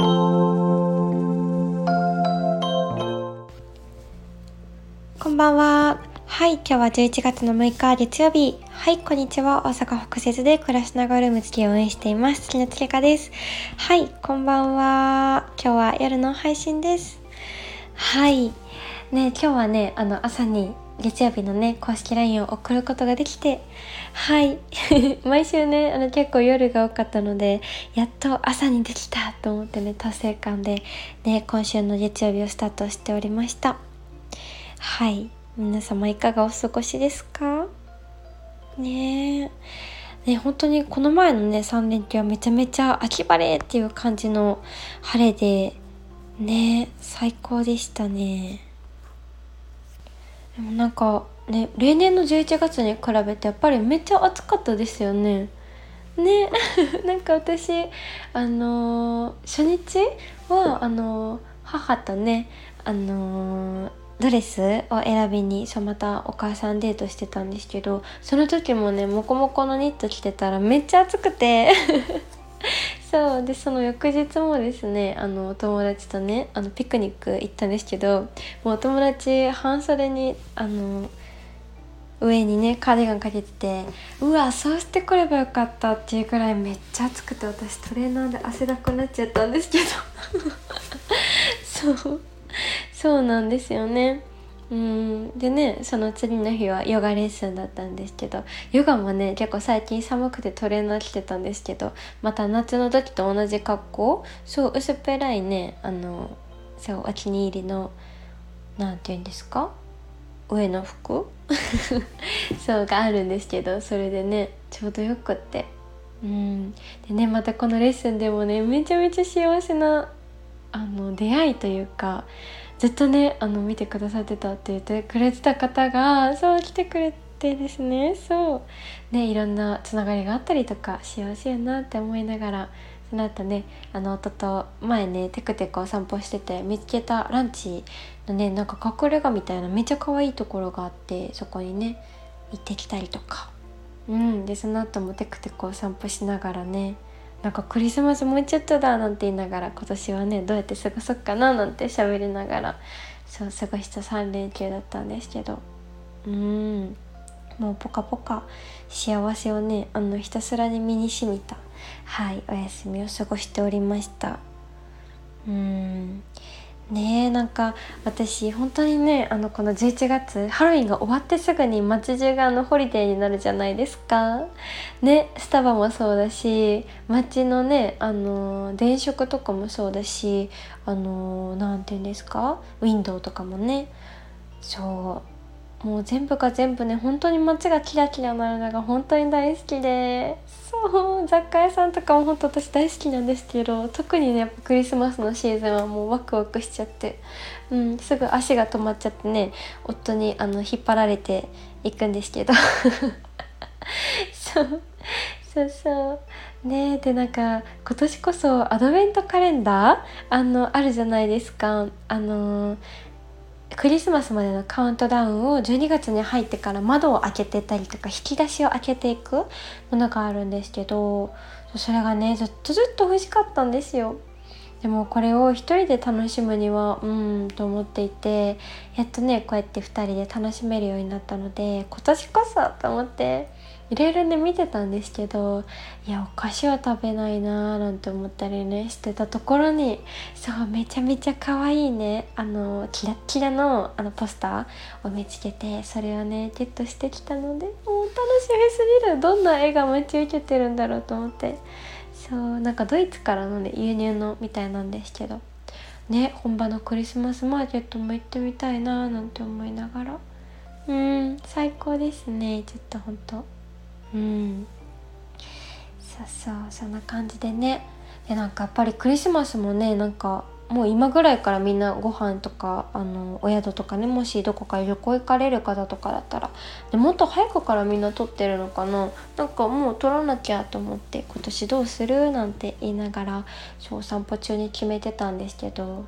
こんばんは。はい、今日は11月の6日月曜日。はい、こんにちは。大阪北節で暮らしながらルーム付きを応援しています。月のつけかです。はい、こんばんは。今日は夜の配信です。はい。ね、今日はね、あの、朝に月曜日のね、公式 LINE を送ることができて、はい。毎週ね、あの、結構夜が多かったので、やっと朝にできたと思ってね、達成感で、ね、今週の月曜日をスタートしておりました。はい。皆様いかがお過ごしですか？ねね本当にこの前のね3連休はめちゃめちゃ秋晴れっていう感じの晴れでね最高でしたねでもなんかね例年の11月に比べてやっぱりめっちゃ暑かったですよね。ね。なんか私あのー、初日はあのー、母とねあのードレスを選びにそうまたお母さんデートしてたんですけどその時もねモコモコのニット着てたらめっちゃ暑くて。そうでその翌日もですねあのお友達とねあのピクニック行ったんですけどもうお友達半袖にあの上にねカーディガンかけててうわそうしてくればよかったっていうくらいめっちゃ暑くて私トレーナーで汗だくなっちゃったんですけど。そう。そうなんですよね。うん。でねその次の日はヨガレッスンだったんですけどヨガもね結構最近寒くてトレーナー着てたんですけどまた夏の時と同じ格好そう薄っぺらいねあのそうお気に入りの何て言うんですか？上の服？そうがあるんですけどそれでねちょうどよくって。うん。でねまたこのレッスンでもねめちゃめちゃ幸せなあの出会いというかずっとねあの見てくださってたって言ってくれてた方がそう来てくれてですね。そう。ねいろんなつながりがあったりとか幸せやなって思いながらその後ねあの夫と前ねテクテクお散歩してて見つけたランチのねなんか隠れ家みたいなめっちゃ可愛いところがあってそこにね行ってきたりとか。うん。でその後もテクテクお散歩しながらねなんかクリスマスもうちょっとだなんて言いながら今年はねどうやって過ごそうかななんて喋りながらそう過ごした3連休だったんですけど。うん。もうポカポカ幸せをねあのひたすらに身にしみたはいお休みを過ごしておりました。うん。ねえなんか私本当にねあのこの11月ハロウィンが終わってすぐに街中があのホリデーになるじゃないですか。ねスタバもそうだし街のねあの電飾とかもそうだしあの何て言うんですか？ウィンドウとかもね。そう。もう全部が全部ね本当に街がキラキラなるのが本当に大好きで。そう雑貨屋さんとかも本当私大好きなんですけど特にねやっぱクリスマスのシーズンはもうワクワクしちゃって、うん、すぐ足が止まっちゃってね夫にあの引っ張られていくんですけど。そうそうそう。ねでなんか今年こそアドベントカレンダー？あのあるじゃないですか。あのクリスマスまでのカウントダウンを12月に入ってから窓を開けてたりとか引き出しを開けていくものがあるんですけどそれがねずっとずっと欲しかったんですよ。でもこれを一人で楽しむにはうんと思っていてやっとねこうやって2人で楽しめるようになったので今年こそと思っていろいろね見てたんですけどいやお菓子は食べないなーなんて思ったりねしてたところにそうめちゃめちゃ可愛いねあのキラッキラのあのポスターを見つけてそれをねゲットしてきたのでもう楽しみすぎる。どんな絵が待ち受けてるんだろうと思って。そうなんかドイツからのね輸入のみたいなんですけどね本場のクリスマスマーケットも行ってみたいなーなんて思いながら。うん最高ですねちょっとほんと。うん。そうそうそんな感じでね。でなんかやっぱりクリスマスもねなんかもう今ぐらいからみんなご飯とかあのお宿とかねもしどこか旅行行かれる方とかだったら。でもっと早くからみんな撮ってるのかな。なんかもう撮らなきゃと思って今年どうする？なんて言いながら小散歩中に決めてたんですけど。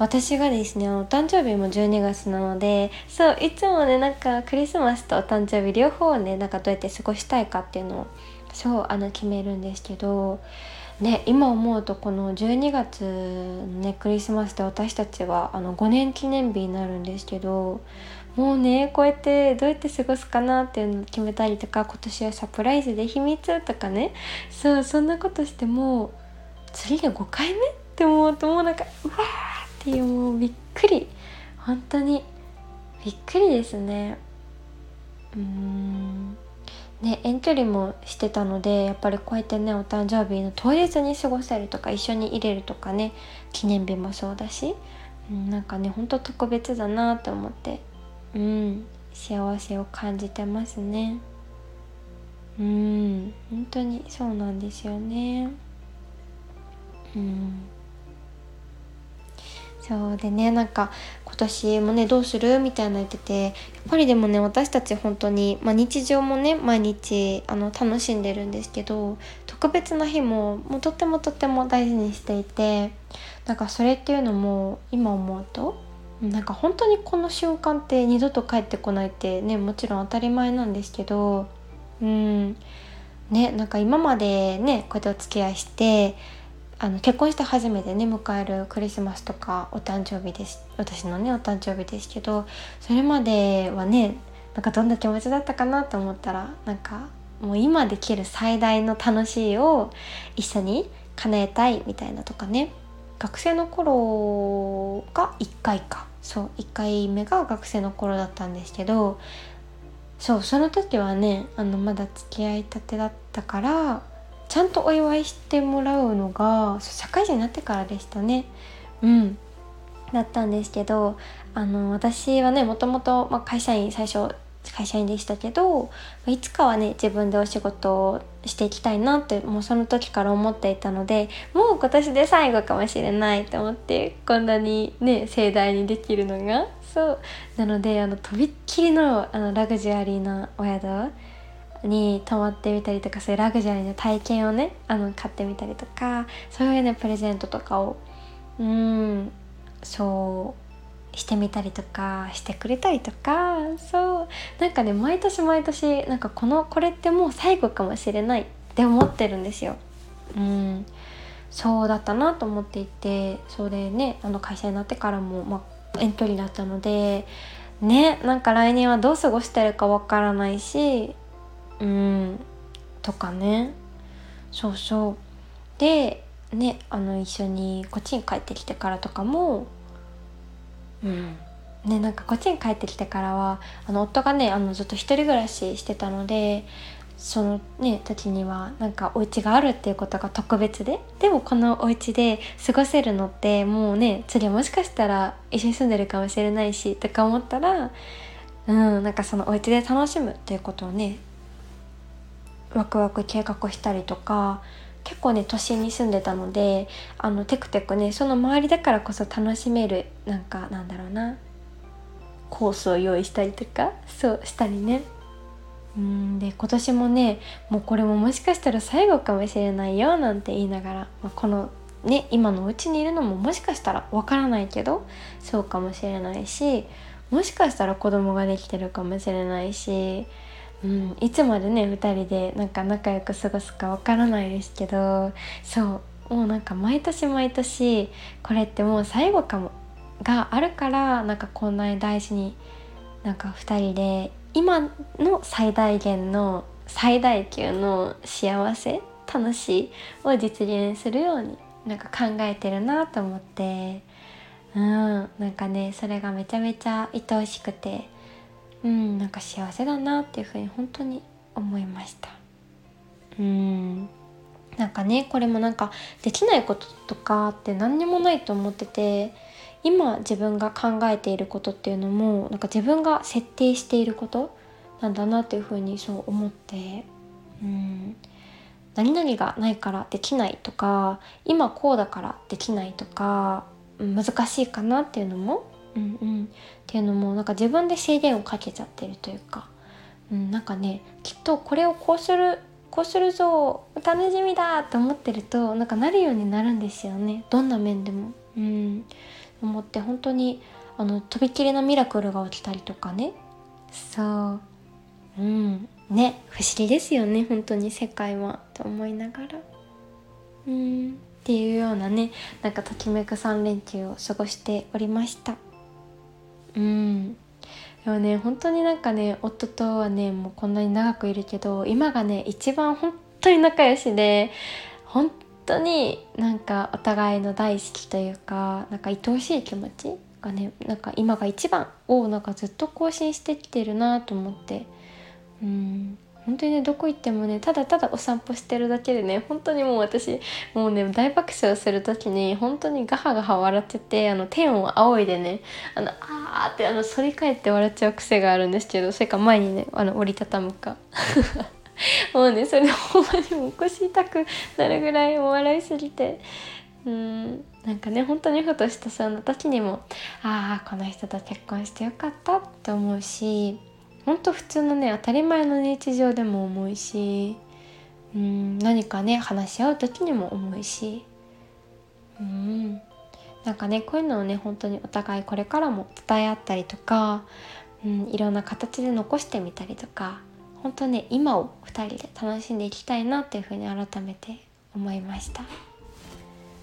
私がですねお誕生日も12月なのでそういつもねなんかクリスマスとお誕生日両方をねなんかどうやって過ごしたいかっていうのをそうあの決めるんですけどね今思うとこの12月のねクリスマスで私たちはあの5年記念日になるんですけどもうねこうやってどうやって過ごすかなっていうのを決めたりとか今年はサプライズで秘密とかねそうそんなことしても次で5回目って思うともうなんかうわーっていうもうびっくり。本当に。びっくりですね。うん。ね遠距離もしてたのでやっぱりこうやってねお誕生日の当日に過ごせるとか一緒に入れるとかね記念日もそうだし、うん、なんかねほんと特別だなと思って。うん。幸せを感じてますね。うん。本当にそうなんですよね。うん。そうでねなんか今年もねどうする？みたいな言っててやっぱりでもね私たち本当に、まあ、日常もね毎日あの楽しんでるんですけど特別な日ももうとってもとっても大事にしていてなんかそれっていうのも今思うとなんか本当にこの瞬間って二度と帰ってこないってねもちろん当たり前なんですけどうん。ねなんか今までねこうやってお付き合いしてあの結婚して初めてね迎えるクリスマスとかお誕生日です私のねお誕生日ですけどそれまではねなんかどんな気持ちだったかなと思ったらなんかもう今できる最大の楽しいを一緒に叶えたいみたいなとかね学生の頃が1回か。そう1回目が学生の頃だったんですけどそうその時はねあのまだ付き合いたてだったからちゃんとお祝いしてもらうのが社会人になってからでしたね。うん。だったんですけどあの私はねもともと、ま会社員最初会社員でしたけどいつかはね自分でお仕事をしていきたいなってもうその時から思っていたのでもう今年で最後かもしれないと思ってこんなにね盛大にできるのがそう。なのであのとびっきりのあのラグジュアリーなお宿に泊まってみたりとかそういうラグジュアリーな体験をねあの買ってみたりとかそういうねプレゼントとかをうんそうしてみたりとかしてくれたりとかそうなんかね毎年毎年なんかこのこれってもう最後かもしれないって思ってるんですよ。うんそうだったなと思っていてそれねあの会社になってからも、まあ、遠距離だったのでねなんか来年はどう過ごしてるかわからないしうん。とかね。そうそう。でねあの一緒にこっちに帰ってきてからとかもうん。ねなんかこっちに帰ってきてからはあの夫がねあのずっと一人暮らししてたのでそのね時にはなんかお家があるっていうことが特別ででもこのお家で過ごせるのってもうね次もしかしたら一緒に住んでるかもしれないしとか思ったらうんなんかそのお家で楽しむっていうことをねワクワク計画したりとか結構ね都心に住んでたのであのテクテクねその周りだからこそ楽しめるなんかなんだろうなコースを用意したりとかそうしたりね。うんで今年もねもうこれももしかしたら最後かもしれないよなんて言いながら、まあ、このね今のうちにいるのももしかしたらわからないけどそうかもしれないしもしかしたら子供ができてるかもしれないしうん、いつまでね2人でなんか仲良く過ごすかわからないですけどそうもうなんか毎年毎年これってもう最後かもがあるからなんかこんなに大事になんか2人で今の最大限の最大級の幸せ楽しいを実現するようになんか考えてるなと思ってうんなんかねそれがめちゃめちゃ愛おしくて。うんなんか幸せだなっていうふうに本当に思いました。うんなんかねこれもなんかできないこととかって何にもないと思ってて今自分が考えていることっていうのもなんか自分が設定していることなんだなっていうふうにそう思ってうん何々がないからできないとか今こうだからできないとか難しいかなっていうのもうんうん、っていうのもなんか自分で制限をかけちゃってるというか、うん、なんかねきっとこれをこうするこうするぞ楽しみだと思ってるとなんかなるようになるんですよね。どんな面でも。うん、思って本当にあのとびきりのミラクルが起きたりとかね。そう。うん。ね不思議ですよね。本当に世界は。と思いながら。うん。っていうようなねなんかときめく3連休を過ごしておりました。うん。でもね本当になんかね夫とはねもうこんなに長くいるけど今がね一番本当に仲良しで本当になんかお互いの大好きというかなんか愛おしい気持ちがねなんか今が一番をなんかずっと更新してきてるなと思って。うん。本当にねどこ行ってもねただただお散歩してるだけでね本当にもう私もうね大爆笑する時に本当にガハガハ笑っててあの天を仰いでねあのあーってあの反り返って笑っちゃう癖があるんですけどそれか前にねあの折りたたむか。もうねそれでほんまにもう腰痛くなるぐらいお笑いすぎて。うんなんかね本当にふとしたそんな時にもああこの人と結婚してよかったって思うしほんと普通のね当たり前の日常でも思うしうん何かね話し合う時にも思うし。うん。なんかねこういうのをね本当にお互いこれからも伝え合ったりとか、うん、いろんな形で残してみたりとか本当ね今を2人で楽しんでいきたいなっていうふうに改めて思いました。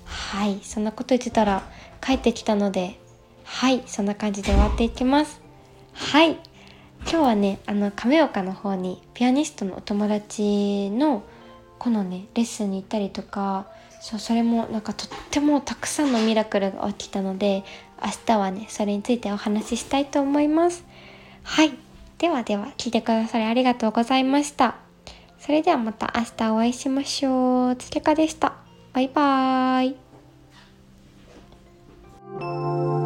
はいそんなこと言ってたら帰ってきたのではいそんな感じで終わっていきます。はい。今日はねあの亀岡の方にピアニストのお友達のこのねレッスンに行ったりとかそうそれもなんかとってもたくさんのミラクルが起きたので明日はねそれについてお話ししたいと思います。はい。ではでは聞いてくださりありがとうございました。それではまた明日お会いしましょう。つけかでした。バイバーイ。